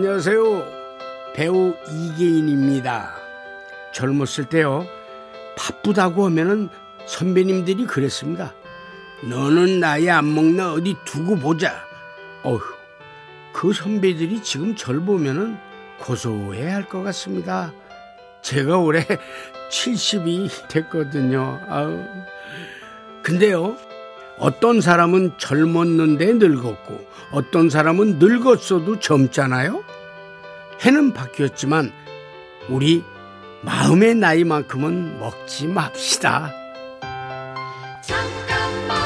안녕하세요. 배우 이계인입니다. 젊었을 때요. 바쁘다고 하면은 선배님들이 그랬습니다. 너는 나이 안 먹나 어디 두고 보자. 어휴, 그 선배들이 지금 절 보면은 고소해 할 것 같습니다. 제가 올해 70이 됐거든요. 아우. 근데요, 어떤 사람은 젊었는데 늙었고, 어떤 사람은 늙었어도 젊잖아요? 해는 바뀌었지만, 우리 마음의 나이만큼은 먹지 맙시다. 잠깐만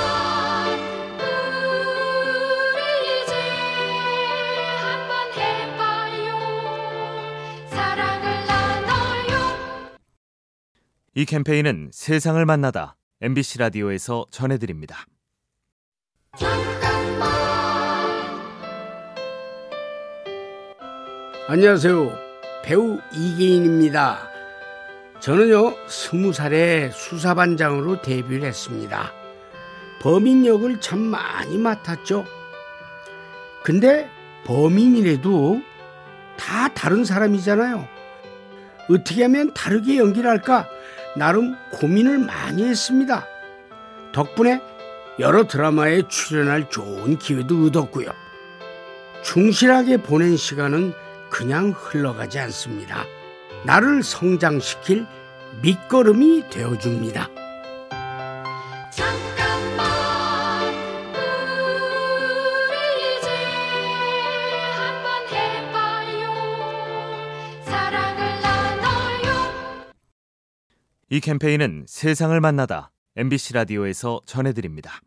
우리 이제 한번 해봐요 사랑을 나눠요 이 캠페인은 세상을 만나다 MBC 라디오에서 전해드립니다. 안녕하세요. 배우 이계인입니다. 저는요, 스무 살에 수사반장으로 데뷔를 했습니다. 범인 역을 참 많이 맡았죠. 근데 범인이라도 다 다른 사람이잖아요. 어떻게 하면 다르게 연기를 할까? 나름 고민을 많이 했습니다. 덕분에 여러 드라마에 출연할 좋은 기회도 얻었고요. 충실하게 보낸 시간은 그냥 흘러가지 않습니다. 나를 성장시킬 밑거름이 되어줍니다. 잠깐만 우리 이제 한번 해봐요 사랑을 나눠요 이 캠페인은 세상을 만나다 MBC 라디오에서 전해드립니다.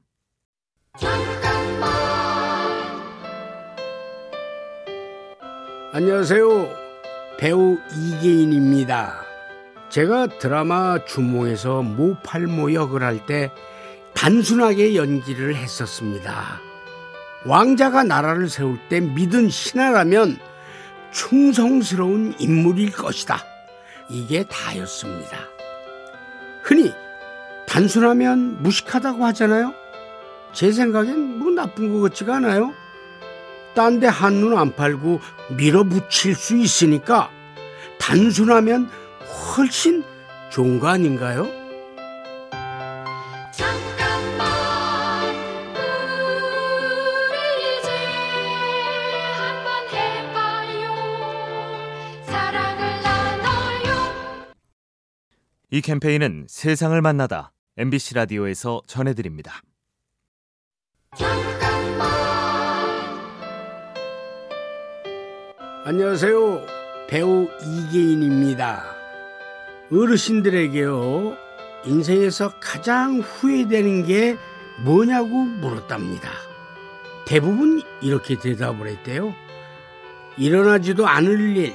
안녕하세요. 배우 이계인입니다. 제가 드라마 주몽에서 모팔모 역을 할 때 단순하게 연기를 했었습니다. 왕자가 나라를 세울 때 믿은 신하라면 충성스러운 인물일 것이다. 이게 다였습니다. 흔히 단순하면 무식하다고 하잖아요. 제 생각엔 뭐 나쁜 것 같지가 않아요. 딴 데 한눈 안 팔고 밀어붙일 수 있으니까 단순하면 훨씬 좋은 거 아닌가요? 잠깐만 우리 이제 한번 해봐요 사랑을 나눠요 이 캠페인은 세상을 만나다 MBC 라디오에서 전해드립니다. 안녕하세요. 배우 이계인입니다. 어르신들에게요, 인생에서 가장 후회되는 게 뭐냐고 물었답니다. 대부분 이렇게 대답을 했대요. 일어나지도 않을 일,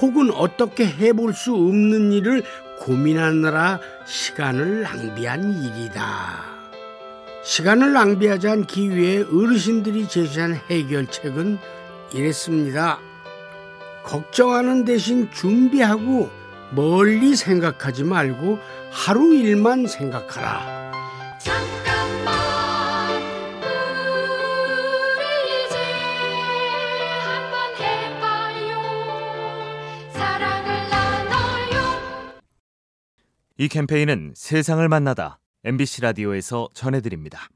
혹은 어떻게 해볼 수 없는 일을 고민하느라 시간을 낭비한 일이다. 시간을 낭비하지 않기 위해 어르신들이 제시한 해결책은 이랬습니다. 걱정하는 대신 준비하고 멀리 생각하지 말고 하루 일만 생각하라. 이 캠페인은 세상을 만나다 MBC 라디오에서 전해드립니다.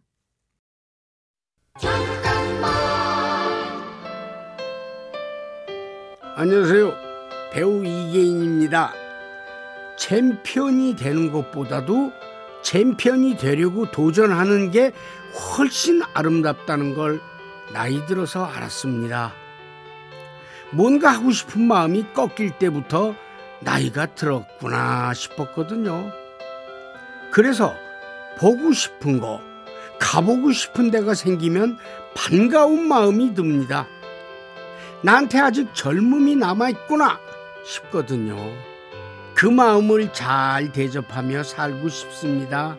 안녕하세요. 배우 이계인입니다. 챔피언이 되는 것보다도 챔피언이 되려고 도전하는 게 훨씬 아름답다는 걸 나이 들어서 알았습니다. 뭔가 하고 싶은 마음이 꺾일 때부터 나이가 들었구나 싶었거든요. 그래서 보고 싶은 거, 가보고 싶은 데가 생기면 반가운 마음이 듭니다. 나한테 아직 젊음이 남아있구나 싶거든요. 그 마음을 잘 대접하며 살고 싶습니다.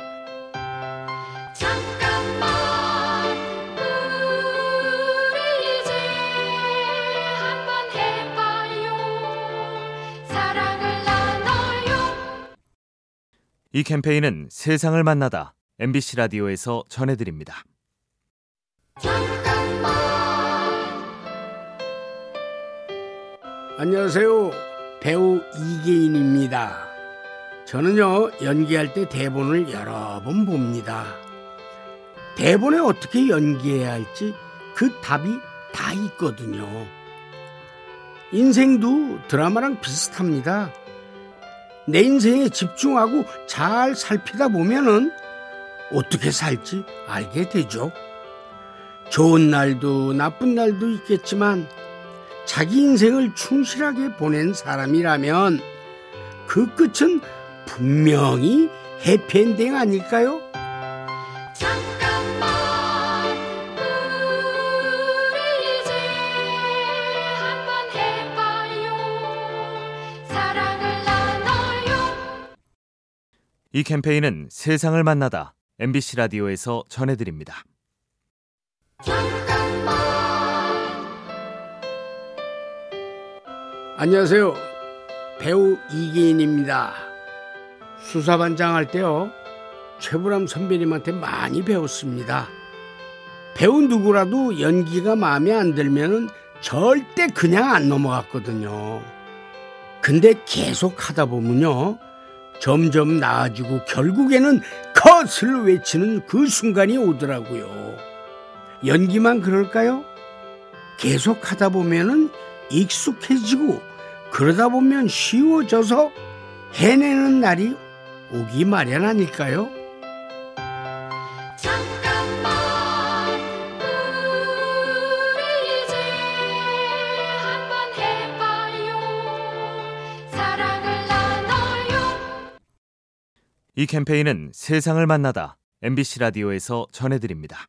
이 캠페인은 세상을 만나다 MBC 라디오에서 전해드립니다. 안녕하세요. 배우 이계인입니다. 저는요, 연기할 때 대본을 여러 번 봅니다. 대본에 어떻게 연기해야 할지 그 답이 다 있거든요. 인생도 드라마랑 비슷합니다. 내 인생에 집중하고 잘 살피다 보면은 어떻게 살지 알게 되죠. 좋은 날도 나쁜 날도 있겠지만 자기 인생을 충실하게 보낸 사람이라면 그 끝은 분명히 해피엔딩 아닐까요? 이 캠페인은 세상을 만나다 MBC 라디오에서 전해드립니다. 안녕하세요. 배우 이계인입니다. 수사반장 할 때요. 최불암 선배님한테 많이 배웠습니다. 배우 누구라도 연기가 마음에 안 들면은 절대 그냥 안 넘어갔거든요. 근데 계속 하다 보면요. 점점 나아지고 결국에는 컷을 외치는 그 순간이 오더라고요. 연기만 그럴까요? 계속 하다 보면은 익숙해지고 그러다 보면 쉬워져서 해내는 날이 오기 마련 아닐까요? 이 캠페인은 세상을 만나다 MBC 라디오에서 전해드립니다.